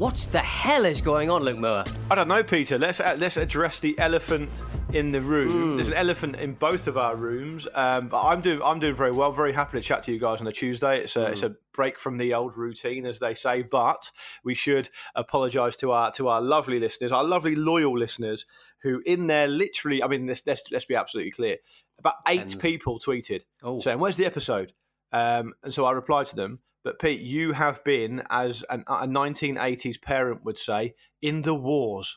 What the hell is going on, Luke Moore? I don't know, Peter. Let's uh, let's address the elephant in the room. There's an elephant in both of our rooms. Um, but I'm doing I'm doing very well. Very happy to chat to you guys on a Tuesday. It's a it's a break from the old routine, as they say. But we should apologise to our to our lovely listeners, our lovely loyal listeners, who in there literally. I mean, let's let's, let's be absolutely clear. About eight people tweeted Oh. saying, "Where's the episode?" Um, and so I replied to them. But Pete, you have been, as an, a 1980s parent would say, in the wars.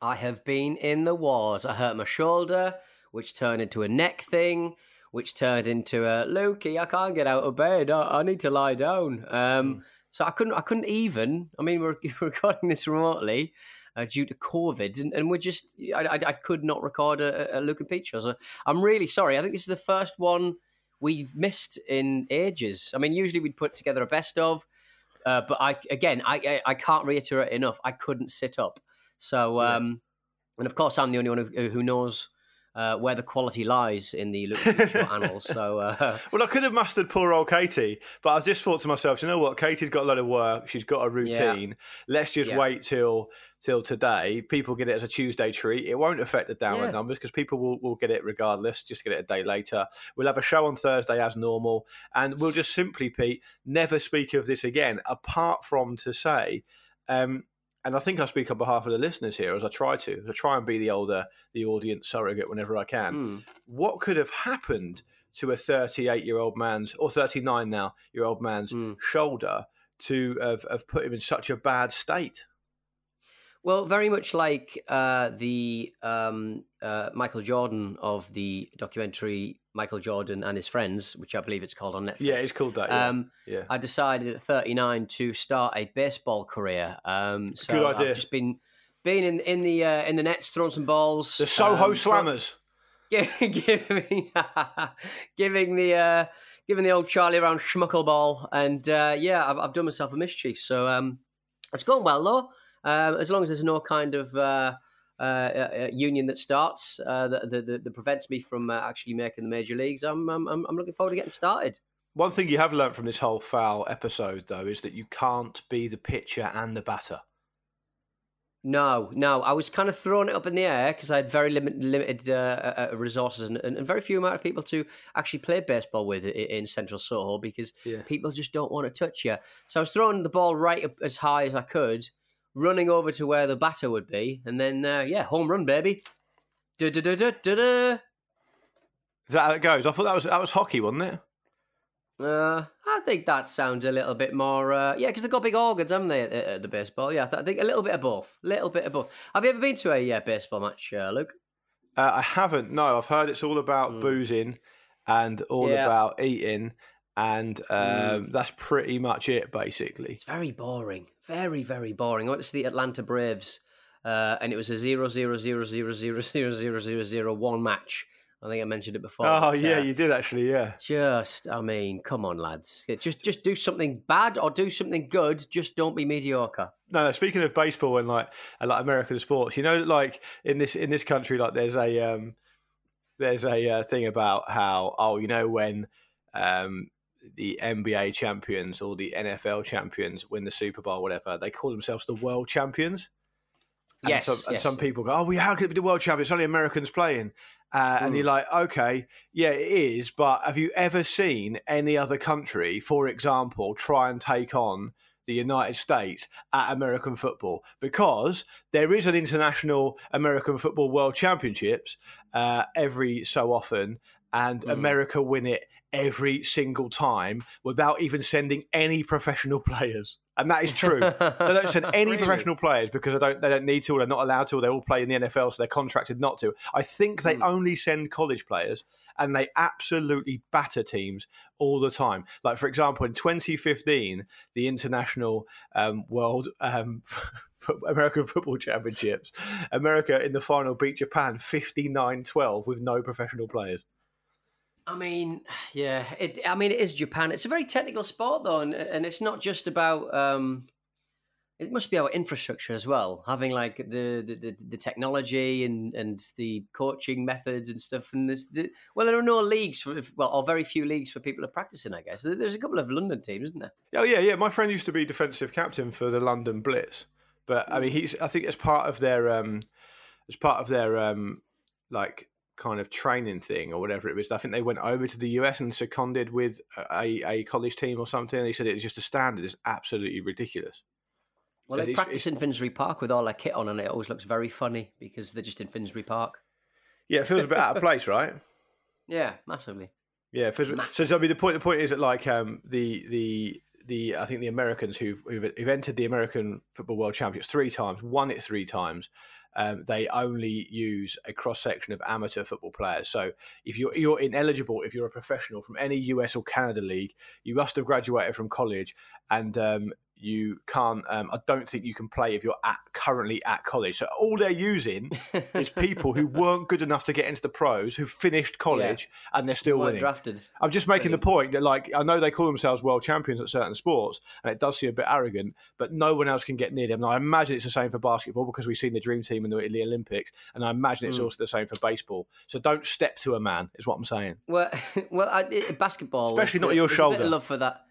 I have been in the wars. I hurt my shoulder, which turned into a neck thing, which turned into a Lukey. I can't get out of bed. I, I need to lie down. Um, So I couldn't. I couldn't even. I mean, we're recording this remotely. Uh, due to COVID, and, and we're just, I, I, I could not record a, a Luke and Pete show. So I'm really sorry. I think this is the first one we've missed in ages. I mean, usually we'd put together a best of, uh, but I again, I, I I can't reiterate enough. I couldn't sit up. So, um, and of course, I'm the only one who, who knows uh, where the quality lies in the Luke and Pete show annals. So, uh, Well, I could have mastered poor old Katie, but I just thought to myself, you know what? Katie's got a lot of work. She's got a routine. Let's just Yeah. wait till till today. People get it as a Tuesday treat. It won't affect the download Yeah. numbers because people will, will get it regardless. Just get it a day later. We'll have a show on Thursday as normal, and we'll just simply, Pete, never speak of this again, apart from to say. Um, and I think I speak on behalf of the listeners here, as I try to, as I try and be the older, the audience surrogate whenever I can hmm. what could have happened to a 38 year old man's or 39 now year old man's Mm. shoulder to have, have put him in such a bad state Well, very much like uh, the um, uh, Michael Jordan of the documentary Michael Jordan and His Friends, which I believe it's called on Netflix. yeah it's called that yeah, Um, yeah. I decided at 39 to start a baseball career. Um, so Good idea. I've just been been in in the uh, in the nets, throwing some balls. the soho um, throw- slammers giving giving the uh, giving the old Charlie around schmuckle ball, and uh, yeah, I've, I've done myself a mischief. So um, it's going well though, um, as long as there's no kind of uh, uh, uh, union that starts uh, that, that, that, prevents me from uh, actually making the major leagues. I'm, I'm I'm looking forward to getting started. one thing you have learned from this whole foul episode though is that you can't be the pitcher and the batter No, no, I was kind of throwing it up in the air because I had very limit, limited uh, uh, resources and, and, very few amount of people to actually play baseball with i- in Central Soho because Yeah. people just don't want to touch you. So I was throwing the ball right up as high as I could, running over to where the batter would be, and then uh, yeah, home run, baby. Da da da da da da. is that how it goes i thought that was that was hockey wasn't it Uh, I think that sounds a little bit more, uh, yeah, because they've got big organs, haven't they, at, at the baseball? Yeah, I, th- I think a little bit of both. A little bit of both. Have you ever been to a uh, baseball match, uh, Luke? uh, i haven't no i've heard it's all about boozing and all. Yeah. about eating and um, that's pretty much it basically It's very boring very, very boring. I went to see the Atlanta Braves, uh, and it was a 0-0-0-0-0-0-0-0-1 match. I think I mentioned it before. Oh yeah, uh, you did actually. Yeah. Just, I mean, come on, lads. Just, just do something bad or do something good. Just don't be mediocre. No, speaking of baseball and like and like American sports, you know, like in this in this country, like there's a um, there's a uh, thing about how oh, you know when um, the NBA champions or the NFL champions win the Super Bowl, whatever, they call themselves the world champions. And Yes, some, and some people go, oh, well, how could it be the world champions? It's only Americans playing. Uh, And Hmm. you're like, okay, yeah, it is. But have you ever seen any other country, for example, try and take on the United States at American football because there is an international American football world championships uh, every so often, and Mm. America win it every single time without even sending any professional players. And that is true. they don't send any Really? professional players because they don't they don't need to or they're not allowed to or they all play in the NFL so they're contracted not to. I think they Hmm. only send college players and they absolutely batter teams all the time. Like for example, in 2015, the international um, world um, American football championships, America in the final beat Japan 59-12 with no professional players. I mean, yeah. It, I mean, it is Japan. It's a very technical sport, though, and, and it's not just about. Um, it must be our infrastructure as well, having like the the, the, the technology and, and the coaching methods and stuff. And there's the, well, there are no leagues for well, or very few leagues for people to practice in. I guess there's a couple of London teams, isn't there? Oh yeah, yeah. My friend used to be defensive captain for the London Blitz, but I mean, he's. I think as part of their, um, as part of their, um, like kind of training thing or whatever it was. I think they went over to the US and seconded with a, a college team or something. They said it's just a standard. It's absolutely ridiculous. Well, they it's- practice in Finsbury Park with all their kit on, and it always looks very funny because they're just in Finsbury Park. Yeah, it feels a bit out of place, right? Yeah, massively. Yeah, feels, so, so I mean, the point the point is that like um, the the the I think the Americans who've, who've who've entered the American Football World Championships three times, won it three times. Um, they only use a cross section of amateur football players. So if you're you're ineligible if you're a professional from any US or Canada league, you must have graduated from college, and um, you can't. Um, I don't think you can play if you're at currently at college. So all they're using is people who weren't good enough to get into the pros, who finished college, and they're still winning. drafted. I'm just making the point that, like, I know they call themselves world champions at certain sports, and it does seem a bit arrogant, but no one else can get near them. And I imagine it's the same for basketball because we've seen the dream team in the, in the Olympics, and I imagine it's Mm. also the same for baseball. So don't step to a man, is what I'm saying. Well, well, I, basketball, Especially not your there's A bit shoulder. of love for that.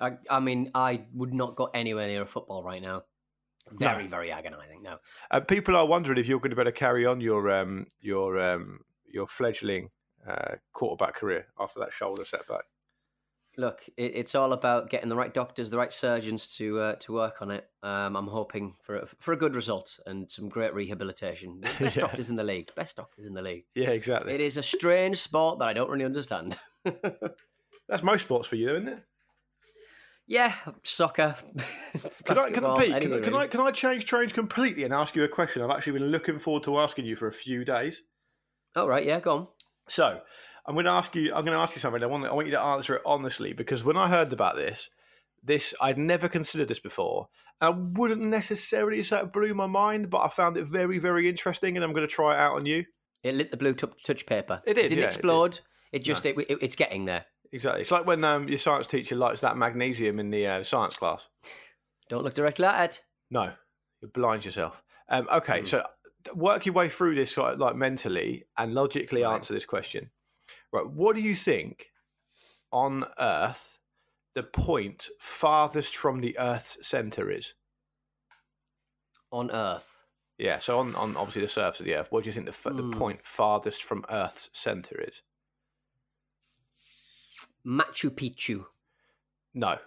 I, I mean, I would not go anywhere near a football right now. Very, very agonising. No, Uh, people are wondering if you're going to better carry on your um, your um, your fledgling uh, quarterback career after that shoulder setback. look, it, it's all about getting the right doctors, the right surgeons to uh, to work on it. Um, I'm hoping for a, for a good result and some great rehabilitation. Best Yeah. doctors in the league. Best doctors in the league. Yeah, exactly. It is a strange sport that I don't really understand. That's most sports for you, isn't it? Yeah, soccer. Can I, can, Pete, can, can, I, can I change trains completely and ask you a question I've actually been looking forward to asking you for a few days? Oh right, yeah, go on. So I'm going to ask you. I'm going to ask you something. I want. I want you to answer it honestly because when I heard about this, this I'd never considered this before. I wouldn't necessarily say it blew my mind, but I found it very, very interesting, and I'm going to try it out on you. It lit the blue t- touch paper. It did, didn't yeah, it did. explode. It, just it, it, it's getting there. Exactly. It's like when um, your science teacher lights that magnesium in the uh, science class. Don't look directly at it. No, you blind yourself. Um, okay, so work your way through this like mentally and logically Right. answer this question. Right, what do you think on Earth the point farthest from the Earth's center is? On Earth, Yeah, so on, on obviously the surface of the Earth, what do you think the, f- Hmm. the point farthest from Earth's center is? Machu Picchu. No,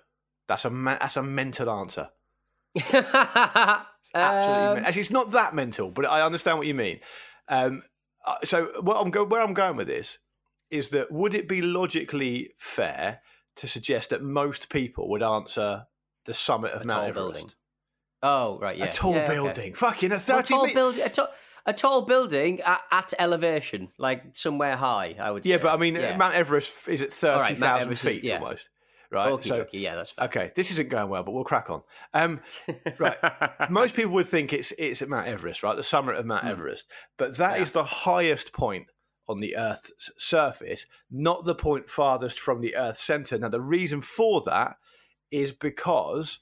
that's a ma- that's a mental answer. Absolutely. Um, Actually, it's not that mental, but I understand what you mean. Um, uh, so, what I'm go- where I'm going with this is that would it be logically fair to suggest that most people would answer the summit of A Mount tall Everest? building. oh right, yeah. A tall Yeah, okay. building, fucking a Well, a thirty tall meter. building. A, ta- a tall building at, at elevation, like somewhere high. I would. Yeah, say. but I mean, Yeah. Mount Everest is at thirty right, Mount is- feet yeah. almost, right? Okay, so, okay, yeah, that's fair. okay, this isn't going well, but we'll crack on. Um, right. Most people would think it's it's at Mount Everest, right? The summit of Mount Mm. Everest. But that is Yeah. the highest point on the Earth's surface, not the point farthest from the Earth's center. Now, the reason for that is because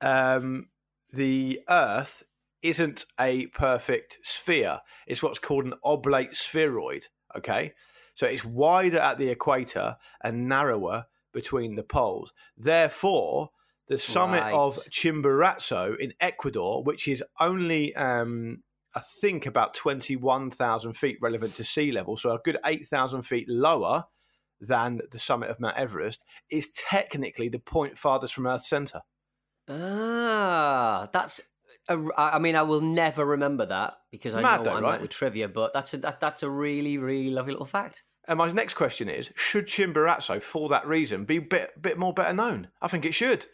um, the Earth isn't a perfect sphere. It's what's called an oblate spheroid. Okay. So it's wider at the equator and narrower between the poles. Therefore, the summit Right. of Chimborazo in Ecuador, which is only, um, I think, about 21,000 feet relevant to sea level, so a good 8,000 feet lower than the summit of Mount Everest is technically the point farthest from Earth's center. Ah, that's. I mean, I will never remember that because I Mad know though, what I'm right? like with trivia. But that's a that, that's a really really lovely little fact. And my next question is: Should Chimborazo, for that reason, be a bit bit more better known? I think it should.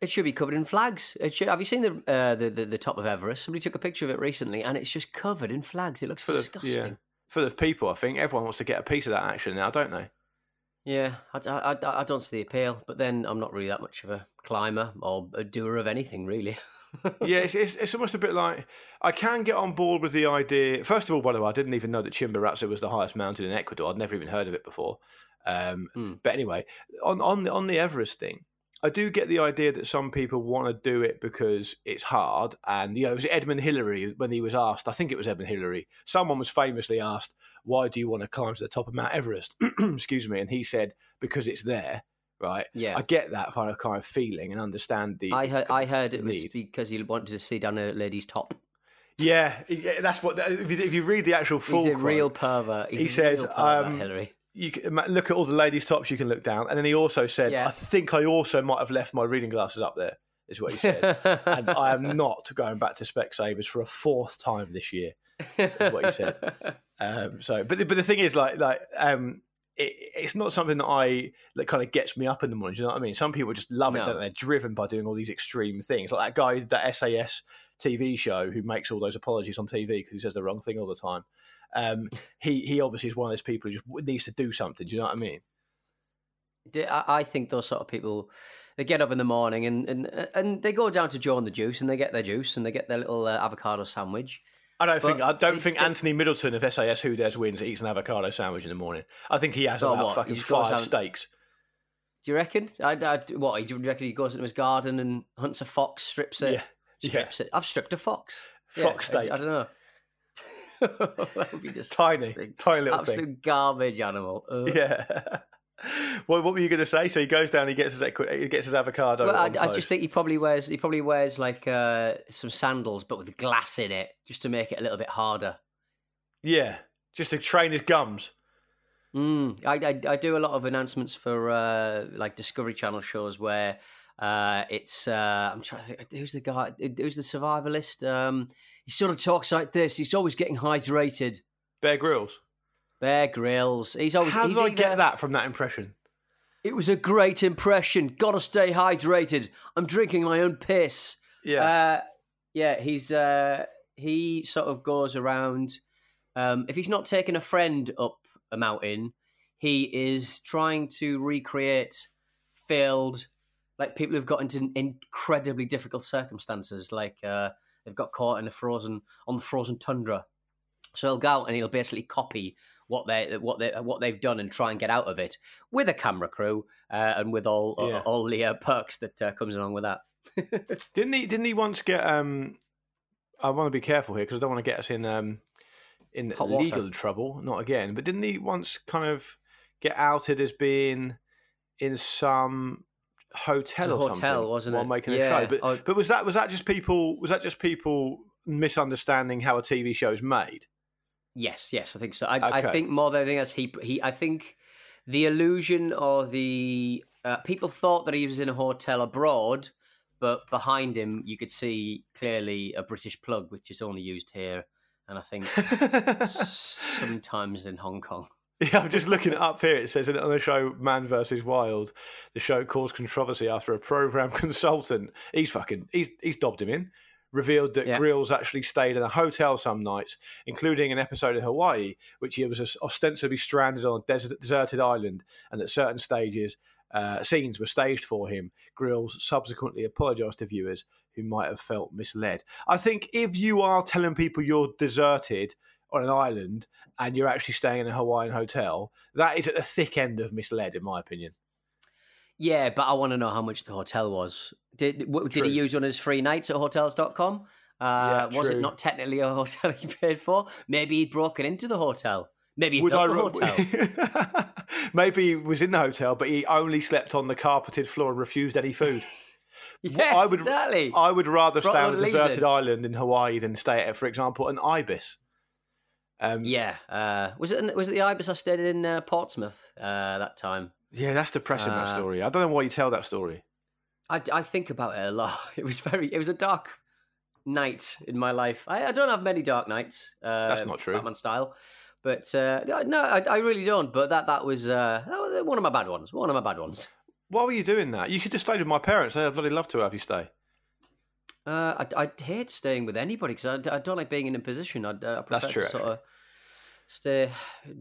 It should be covered in flags. It should, have you seen the, uh, the the the top of Everest? Somebody took a picture of it recently, and it's just covered in flags. It looks Full of, disgusting. yeah, full of people. I think everyone wants to get a piece of that action now, don't they? Yeah, I, I, I don't see the appeal, but then I'm not really that much of a climber or a doer of anything, really. yeah, it's, it's, it's almost a bit like I can get on board with the idea. First of all, by the way, I didn't even know that Chimborazo was the highest mountain in Ecuador. I'd never even heard of it before. Um, Hmm. But anyway, on on the, on the Everest thing, I do get the idea that some people want to do it because it's hard. And you know, it was Edmund Hillary when he was asked. I think it was Edmund Hillary. Someone was famously asked, "Why do you want to climb to the top of Mount Everest?" Excuse me, and he said, "Because it's there." Right. Yeah. I get that kind of kind of feeling and understand the. I heard I heard it was need. because he wanted to see down a lady's top. Yeah, that's what. If you, if you read the actual full, He's a quote, real pervert. He's he a says, pervert, um, Hillary. you look at all the ladies' tops you can look down, and then he also said, Yeah. "I think I also might have left my reading glasses up there." Is what he said, and I am not going back to Specsavers for a fourth time this year. Is what he said. Um, so, but the, but the thing is, like like um, it, it's not something that I that kind of gets me up in the morning. Do you know what I mean? Some people just love it, No. don't they? They're driven by doing all these extreme things, like that guy, that SAS TV show who makes all those apologies on TV because he says the wrong thing all the time. Um, he he obviously is one of those people who just needs to do something. Do you know what I mean? I think those sort of people, they get up in the morning and, and and they go down to Joe and the Juice and they get their juice and they get their little uh, avocado sandwich. I don't think I don't it- think Anthony Middleton of SAS Who Dares Wins eats an avocado sandwich in the morning. I think he has about what? fucking five steaks. Do you reckon? I, I, what? Do you reckon he goes into his garden and hunts a fox, strips it, Yeah, yeah. strips it? I've stripped a fox. Fox I- steak. I, don't know. that would be just Tiny, tiny little thing. absolute garbage animal. Ugh. Yeah. what, what were you going to say? So he goes down, he gets his he gets his avocado. Well, I, I just think he probably wears he probably wears like uh, some sandals, but with glass in it, just to make it a little bit harder. yeah, just to train his gums. Mm, I, I I do a lot of announcements for uh, like Discovery Channel shows where uh, it's uh, I'm trying to think who's the guy who's the survivalist. Um, he sort of talks like this. He's always getting hydrated. Bear Grylls. Bear Grylls. He's always. How he's did I get that from that impression? It was a great impression. Gotta stay hydrated. I'm drinking my own piss. Yeah. Uh, yeah, he's uh, he sort of goes around. Um, if he's not taking a friend up a mountain, he is trying to recreate failed, like people who've got into incredibly difficult circumstances, like uh, they've got caught in a frozen on the frozen tundra. So he'll go out and he'll basically copy what they what they what they've done and try and get out of it with a camera crew uh, and with all Yeah. all the uh, perks that uh, comes along with that. Didn't he? Didn't he once get? Um, I want to be careful here because I don't want to get us in um, in Hot water. legal trouble. Not again. But didn't he once kind of get outed as being in some hotel or hotel, something wasn't while it? making Yeah. a show? But Oh. but was that was that just people? Was that just people misunderstanding how a TV show is made? Yes, yes, I think so. I, I think more than anything else, he he. I think the illusion or the uh, people thought that he was in a hotel abroad, but behind him you could see clearly a British plug, which is only used here, and I think sometimes in Hong Kong. Yeah, I'm just looking up here. It says on the show Man vs Wild, the show caused controversy after a program consultant, he's fucking, he's he's dobbed him in, revealed that Yeah. Grylls actually stayed in a hotel some nights, including an episode in Hawaii, which he was ostensibly stranded on a desert, deserted island, and that certain stages. Uh, scenes were staged for him. Grylls subsequently apologised to viewers who might have felt misled. I think if you are telling people you're deserted on an island and you're actually staying in a Hawaiian hotel, that is at the thick end of misled, in my opinion. Yeah, but I want to know how much the hotel was. Did w- did he use one of his free nights at hotels.com? Uh, Yeah, was it not technically a hotel he paid for? Maybe he'd broken into the hotel. Maybe he Would I re- hotel. Maybe he was in the hotel, but he only slept on the carpeted floor and refused any food. yes, I would, exactly. I would rather Brought stay on a lot of leaves deserted island in Hawaii than stay at, for example, an ibis. Um, Yeah, uh, was it was it the ibis I stayed in uh, Portsmouth uh, that time? Yeah, that's depressing. that Uh, story. I don't know why you tell that story. I, I think about it a lot. It was very it was a dark night in my life. I, I don't have many dark nights. Uh, That's not true. Batman style, but uh, no, I, I really don't. But that that was uh, that was one of my bad ones. One of my bad ones. Why were you doing that? You could have stayed with my parents. They'd bloody love to have you stay. Uh, I I hate staying with anybody because I, I don't like being in a position. I, uh, I prefer That's true, to sort of stay,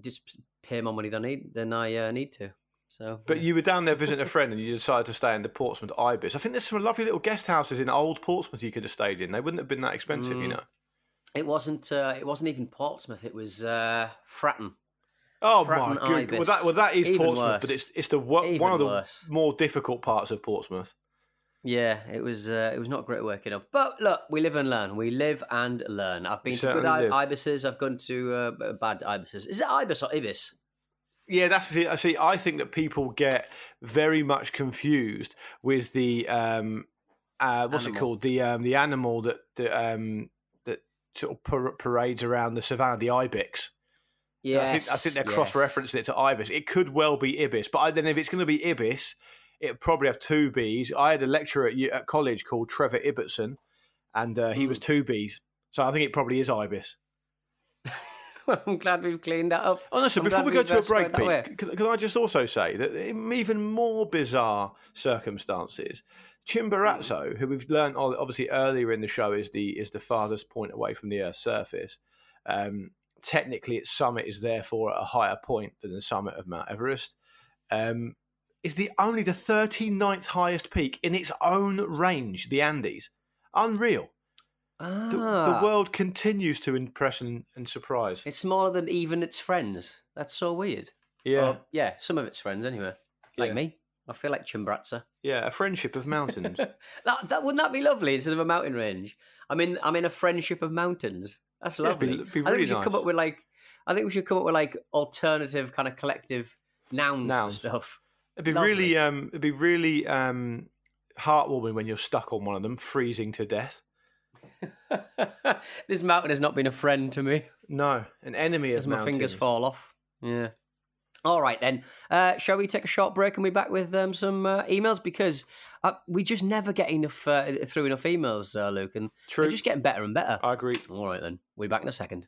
just pay more money than I need than I uh, need to. So, But you were down there visiting a friend and you decided to stay in the Portsmouth Ibis. I think there's some lovely little guest houses in old Portsmouth you could have stayed in. They wouldn't have been that expensive, Mm. you know. it wasn't uh, it wasn't even Portsmouth. It was uh, Fratton. Oh Fratton my good! Well, that well that is Even Portsmouth, worse. but it's it's the Even one of the worse. more difficult parts of Portsmouth. Yeah, it was uh, it was not great working up. But look, we live and learn. We live and learn. I've been We to good I- ibises. I've gone to uh, bad ibises. Is it ibis or ibis? Yeah, that's the I see. I think that people get very much confused with the um, uh, what's it called? The um, the animal that that um, that sort of par- parades around the savannah, the ibex. Yeah, I think I think they're cross-referencing it to ibis. It could well be ibis, but I, then if it's going to be ibis, it'd probably have two B's. I had a lecturer at, at college called Trevor Ibbotson, and uh, he was two B's. So I think it probably is ibis. I'm glad we've cleaned that up. Oh no! I'm before we go to uh, a break, spread. Pete, can, can I just also say that in even more bizarre circumstances, Chimborazo, who we've learned obviously earlier in the show, is the is the farthest point away from the Earth's surface. Um, technically, its summit is therefore at a higher point than the summit of Mount Everest. Um, is the only the 39th highest peak in its own range, the Andes. Unreal. The, Ah, the world continues to impress and, and surprise. It's smaller than even its friends. That's so weird. Yeah, yeah, some of its friends anyway. Like Yeah. me. I feel like Chimbratza. yeah, a friendship of mountains. that, that wouldn't that be lovely instead of a mountain range? I'm in I'm in a friendship of mountains. That's Yeah, it'd be- lovely. be I think we should come up with like I think we should come up with like alternative kind of collective nouns, Nouns. stuff. It'd be Lovely. really, um, it'd be really um, heartwarming when you're stuck on one of them, freezing to death. this mountain has not been a friend to me No, an enemy as my mountains. fingers fall off. Yeah. All right then. Uh, shall we take a short break and be back with um, some uh, emails because uh, we just never get enough uh, through enough emails, uh, Luke, and True. they're just getting better and better. I agree. All right then. We'll be back in a second.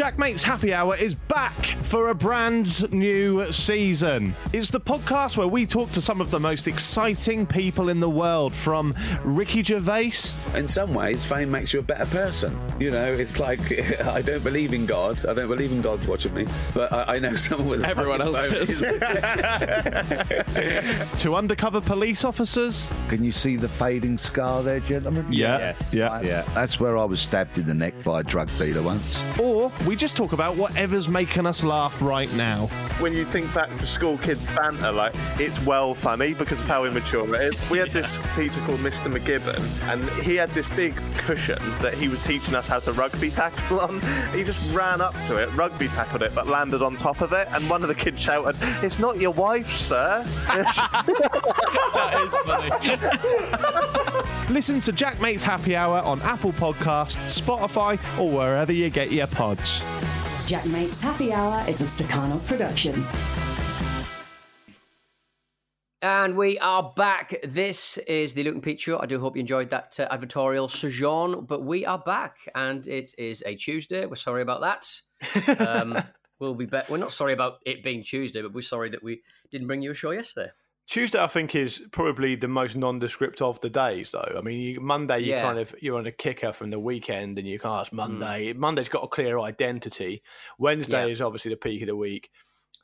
Jack Mate's Happy Hour is back for a brand new season. It's the podcast where we talk to some of the most exciting people in the world, from Ricky Gervais. in some ways, fame makes you a better person. You know, it's like I don't believe in God. I don't believe in God's watching me, but I, I know someone with Everyone else is. to undercover police officers. Can you see the fading scar there, gentlemen? Yes. Yeah. I- That's where I was stabbed in the neck by a drug dealer once. Or we just talk about whatever's making us laugh right now. when you think back to school kid banter, like it's well funny because of how immature it is. We had this teacher called Mr. McGibbon, and he had this big cushion that he was teaching us how to rugby tackle on. He just ran up to it, rugby tackled it, but landed on top of it, and one of the kids shouted, "It's not your wife, sir." Listen to Jack Mate's Happy Hour on Apple Podcasts, Spotify, or wherever you get your pods. Jack Mate's Happy Hour is a Stakhanov production. And we are back. This is the Luke and Pete Show. I do hope you enjoyed that uh, advertorial sojourn, but we are back, and it is a Tuesday. We're sorry about that. Um, we'll be back. We're not sorry about it being Tuesday, but we're sorry that we didn't bring you a show yesterday. Tuesday, I think, is probably the most nondescript of the days, though. I mean, you, Monday, you Yeah. kind of you're on a kicker from the weekend, and you can't. ask Monday. Monday's got a clear identity. Wednesday Yeah. is obviously the peak of the week.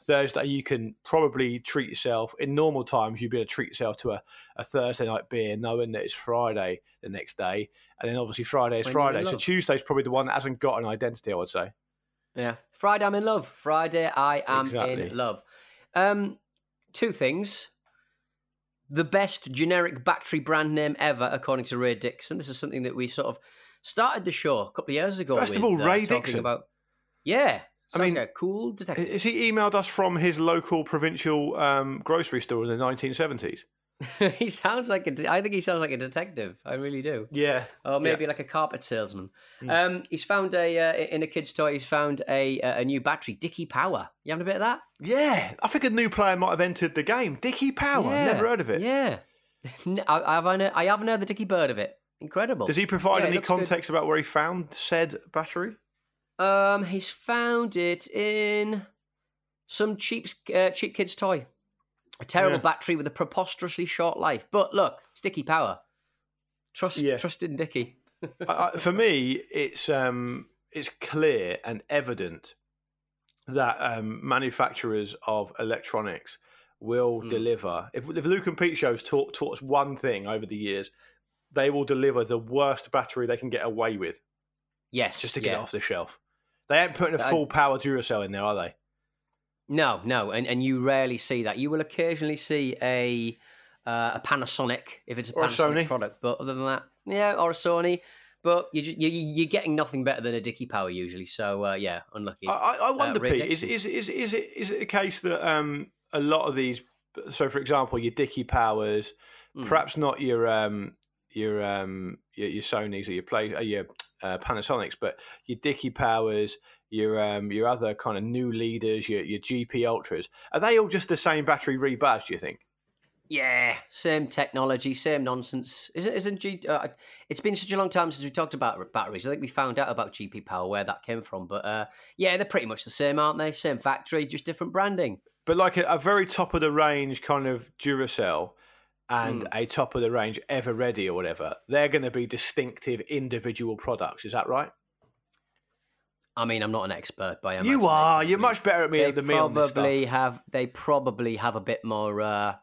Thursday, you can probably treat yourself. In normal times, you'd be able to treat yourself to a, a Thursday night beer, knowing that it's Friday the next day, and then obviously Friday is When Friday. So. Tuesday's probably the one that hasn't got an identity. I would say. Yeah. Friday, I'm in love. Friday, I am Exactly. in love. Um, two things. The best generic battery brand name ever, according to Ray Dixon. This is something that we sort of started the show a couple of years ago. First of all, uh, Ray talking Dixon. About, yeah. I mean, like a cool detective. Has he emailed us from his local provincial um, grocery store in the 1970s? he sounds like a. de- I think he sounds like a detective. I really do. Yeah. Or maybe Yeah. like a carpet salesman. Hmm. Um, he's found a uh, in a kid's toy. He's found a a new battery, Dicky Power. You having a bit of that? Yeah, I think a new player might have entered the game. Dicky Power, Yeah, never heard of it. Yeah, I, I haven't. I haven't heard the Dicky Bird of it. Incredible. Does he provide Yeah, any looks good. context about where he found said battery? Um, he's found it in some cheap uh, cheap kid's toy. A terrible Yeah. battery with a preposterously short life. But look, sticky Power. Trust, Yeah. trust in Dicky. I, I, for me, it's um, it's clear and evident that um, manufacturers of electronics will Hmm. deliver. If, if Luke and Pete shows taught, taught us one thing over the years, they will deliver the worst battery they can get away with Yes, just to get yeah. it off the shelf. They ain't putting a full power Duracell in there, are they? No, no, and, and you rarely see that. You will occasionally see a uh, a Panasonic if it's a Or Panasonic product, but other than that, yeah, or a Sony. But you, you you're getting nothing better than a Dicky Power usually. So uh, yeah, unlucky. I, I I wonder, Uh, Pete, is, is is is it is it the case that um a lot of these, so for example, your Dicky Powers, Hmm. perhaps not your um your um your, your Sony's or your play uh, your uh, Panasonics, but your Dicky Powers, your um your other kind of new leaders, your your GP Ultras, are they all just the same battery rebadged? Do you think? Yeah, same technology, same nonsense. Isn't isn't G? Uh, it's been such a long time since we talked about batteries. I think we found out about GP Power where that came from, but uh, yeah, they're pretty much the same, aren't they? Same factory, just different branding. But like a, a very top of the range kind of Duracell and Hmm. a top of the range Ever Ready or whatever, they're going to be distinctive individual products. Is that right? I mean, I'm not an expert by any You means. are. You're much better at me They than me on this stuff. probably have. They probably have a bit more, uh,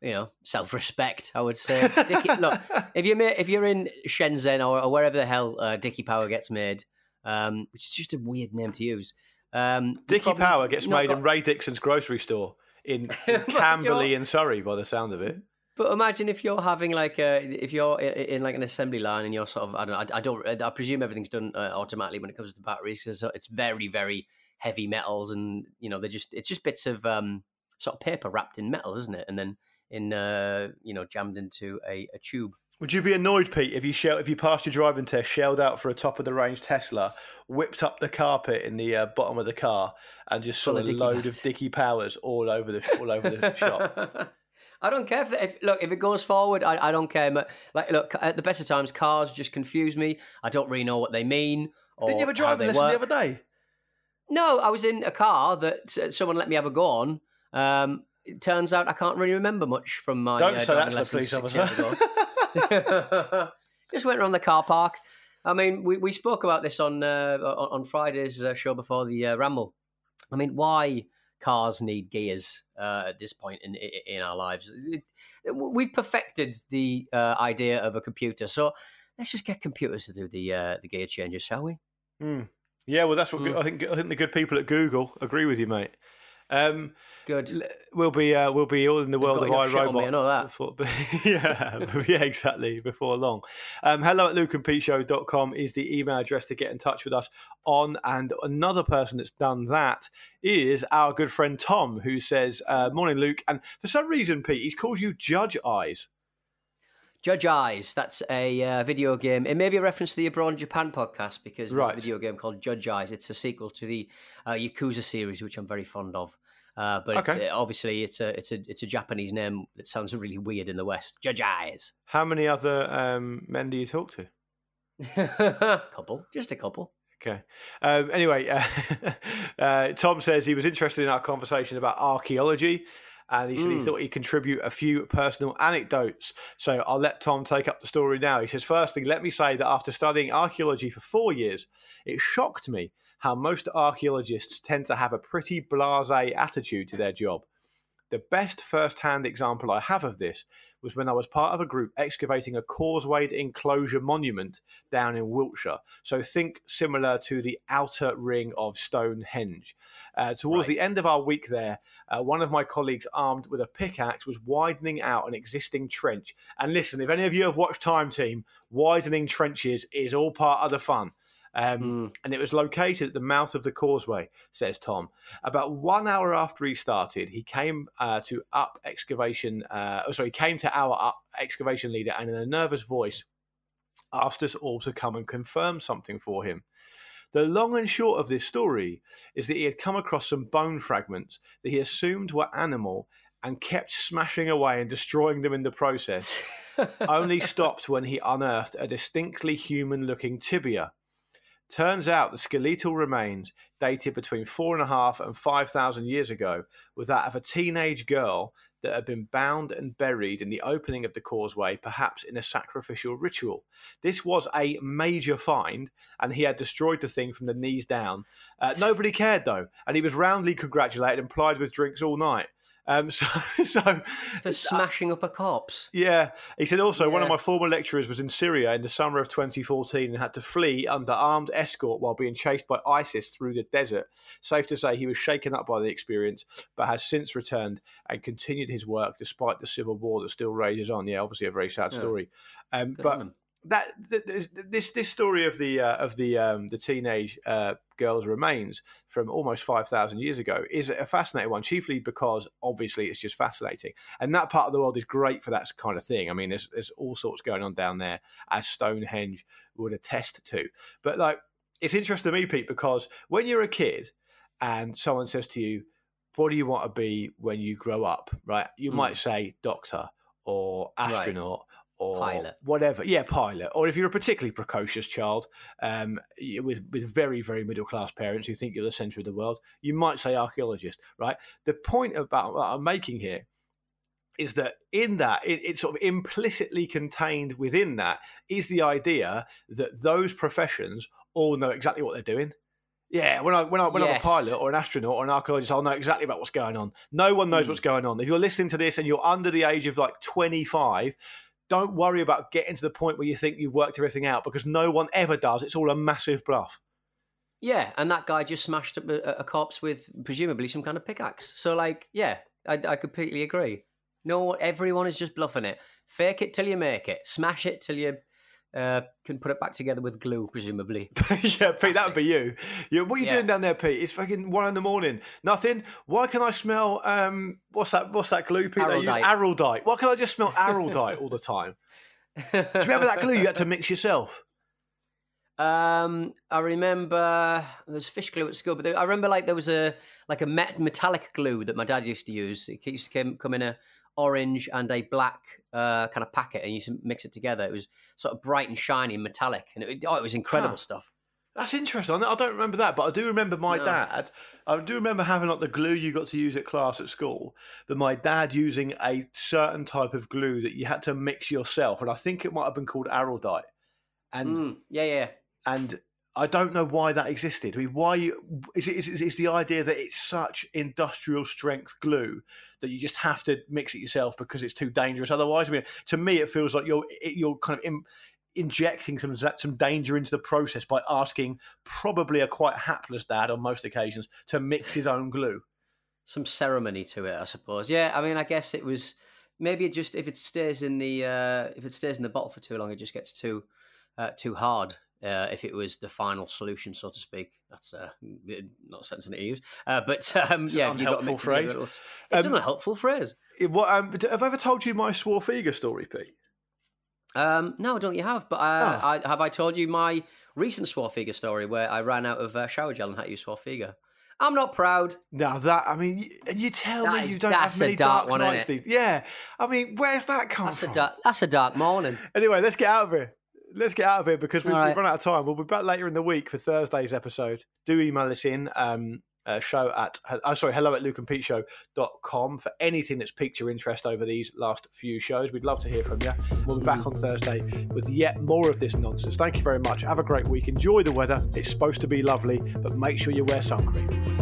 you know, self-respect. I would say. Dicky, look, if you're if you're in Shenzhen or, or wherever the hell uh, Dicky Power gets made, um, which is just a weird name to use. Um, Dicky Power gets made got- in Ray Dixon's grocery store in, in Camberley in Surrey, by the sound of it. But imagine if you're having like a, if you're in like an assembly line and you're sort of I don't know I, I don't I presume everything's done uh, automatically when it comes to batteries because it's very very heavy metals and you know they're just it's just bits of um sort of paper wrapped in metal isn't it and then in uh you know jammed into a, a tube. Would you be annoyed, Pete, if you shell, if you passed your driving test, shelled out for a top of the range Tesla, whipped up the carpet in the uh, bottom of the car, and just saw of a load of Dicky Powers all over the all over the shop? I don't care if, if look if it goes forward. I, I don't care. but, Like look, at the best of times, cars just confuse me. I don't really know what they mean. Or Didn't you a how lesson work. the other day? No, I was in a car that someone let me have a go on. Um, it turns out I can't really remember much from my. Don't uh, say that to the police ago. Just went around the car park. I mean, we, we spoke about this on uh, on on Friday's uh, show before the uh, Ramble. I mean, why cars need gears uh, at this point in in our lives? It- we've perfected the uh, idea of a computer, so let's just get computers to do the uh, the gear changes, shall we? Hmm. Yeah, well, that's what Mm. I think. I think the good people at Google agree with you, mate. Um, Good. We'll be uh, we'll be all in the They've world of enough shit on iRobot. I know that. Before, yeah, yeah, exactly. Before long. Um, hello at lukeandpeteshow.com is the email address to get in touch with us on. And another person that's done that is our good friend Tom, who says, uh, "Morning, Luke." And for some reason, Pete, he's called you Judge Eyes. Judge Eyes. That's a uh, video game. It may be a reference to the Abroad Japan podcast because there's Right. a video game called Judge Eyes. It's a sequel to the uh, Yakuza series, which I'm very fond of. Uh, but it's, Okay. uh, obviously, it's a it's a it's a Japanese name that sounds really weird in the West. Jajais. How many other um, men do you talk to? a couple, just a couple. Okay. Um, anyway, uh, uh, Tom says he was interested in our conversation about archaeology. And he said he Mm. thought he'd contribute a few personal anecdotes. So I'll let Tom take up the story now. He says, Firstly, let me say that after studying archaeology for four years, it shocked me how most archaeologists tend to have a pretty blase attitude to their job. The best first hand example I have of this was when I was part of a group excavating a causewayed enclosure monument down in Wiltshire. So think similar to the outer ring of Stonehenge. Uh, towards the end of our week there, uh, one of my colleagues, armed with a pickaxe, was widening out an existing trench. And listen, if any of you have watched Time Team, widening trenches is all part of the fun. Um, And it was located at the mouth of the causeway, says Tom. About one hour after he started, he came uh, to up excavation. Uh, oh, sorry, he came to our up excavation leader, and in a nervous voice, asked us all to come and confirm something for him. The long and short of this story is that he had come across some bone fragments that he assumed were animal and kept smashing away and destroying them in the process. Only stopped when he unearthed a distinctly human looking tibia. Turns out the skeletal remains, dated between four and a half and five thousand years ago, was that of a teenage girl that had been bound and buried in the opening of the causeway, perhaps in a sacrificial ritual. This was a major find, and he had destroyed the thing from the knees down. Uh, nobody cared though, and he was roundly congratulated and plied with drinks all night. Um, so, so For smashing up a corpse. yeah, he said also one of my former lecturers was in Syria in the summer of 2014 and had to flee under armed escort while being chased by ISIS through the desert. Safe to say he was shaken up by the experience, but has since returned and continued his work despite the civil war that still rages on. Yeah, obviously a very sad Yeah. story. Um, but. That th- th- this this story of the uh, of the um, the teenage uh, girl's remains from almost five thousand years ago is a fascinating one, chiefly because obviously it's just fascinating, and that part of the world is great for that kind of thing. I mean, there's there's all sorts going on down there, as Stonehenge would attest to. But like, it's interesting to me, Pete, because when you're a kid and someone says to you, "What do you want to be when you grow up?" Right, you Hmm. might say doctor or Right. Or Pilot. whatever. Yeah, pilot. Or if you're a particularly precocious child um, with with very very middle class parents who think you're the centre of the world, you might say archaeologist. Right. The point about what I'm making here is that in that it, it's sort of implicitly contained within that is the idea that those professions all know exactly what they're doing. Yeah, when I when I when I'm a pilot or an astronaut or an archaeologist, I'll know exactly about what's going on. No one knows Mm. what's going on. If you're listening to this and you're under the age of like 25, don't worry about getting to the point where you think you've worked everything out because no one ever does. It's all a massive bluff. Yeah, and that guy just smashed up a, a corpse with presumably some kind of pickaxe. So, like, yeah, I, I completely agree. No, everyone is just bluffing it. Fake it till you make it. Smash it till you uh, can put it back together with glue, presumably. yeah, Pete, that would be you. you what are you Yeah. doing down there, Pete? It's fucking one in the morning. Nothing. Why can I smell um what's that what's that glue, Pete? Araldite. Araldite. Why can I just smell araldite all the time? Do you remember that glue you had to mix yourself? Um, I remember there's fish glue at school, but there, I remember like there was a like a metallic glue that my dad used to use. It used to come, come in a orange and a black uh, kind of packet, and you mix it together. It was sort of bright and shiny and metallic, and it, oh, it was incredible Huh. stuff. That's interesting. I don't remember that, but I do remember my No. dad. I do remember having like the glue you got to use at class at school, but my dad using a certain type of glue that you had to mix yourself, and I think it might have been called araldite. And Mm, yeah, yeah. and I don't know why that existed. I mean, why is it? Is, the idea that it's such industrial strength glue that you just have to mix it yourself because it's too dangerous otherwise? I mean, to me, it feels like you're you're kind of in, injecting some some danger into the process by asking probably a quite hapless dad on most occasions to mix his own glue. Some ceremony to it, I suppose. Yeah, I mean, I guess it was maybe it just if it stays in the uh, if it stays in the bottle for too long, it just gets too uh, too hard. Uh, if it was the final solution, so to speak, that's uh, not sensible to use. Uh, but um, It's yeah, an if you've got to unhelpful phrase. It's Um, an unhelpful phrase. It- what, um, have I ever told you my Swarfega story, Pete? Um, no, I don't. You have, but uh, Ah. I, have I told you my recent Swarfega story where I ran out of uh, shower gel and had to use Swarfega? I'm not proud. Now that I mean, and you tell That me is- you don't have many dark dark, one, nights. These, yeah. I mean, where's that come That's a from? dark, that's a dark morning. Anyway, let's get out of here. Let's get out of here because we've, right. we've run out of time. We'll be back later in the week for Thursday's episode. Do email us in. Um, uh, show at oh sorry hello at lukeandpeteshow.com for anything that's piqued your interest over these last few shows we'd love to hear from you we'll be back on thursday with yet more of this nonsense thank you very much have a great week enjoy the weather it's supposed to be lovely but make sure you wear sun cream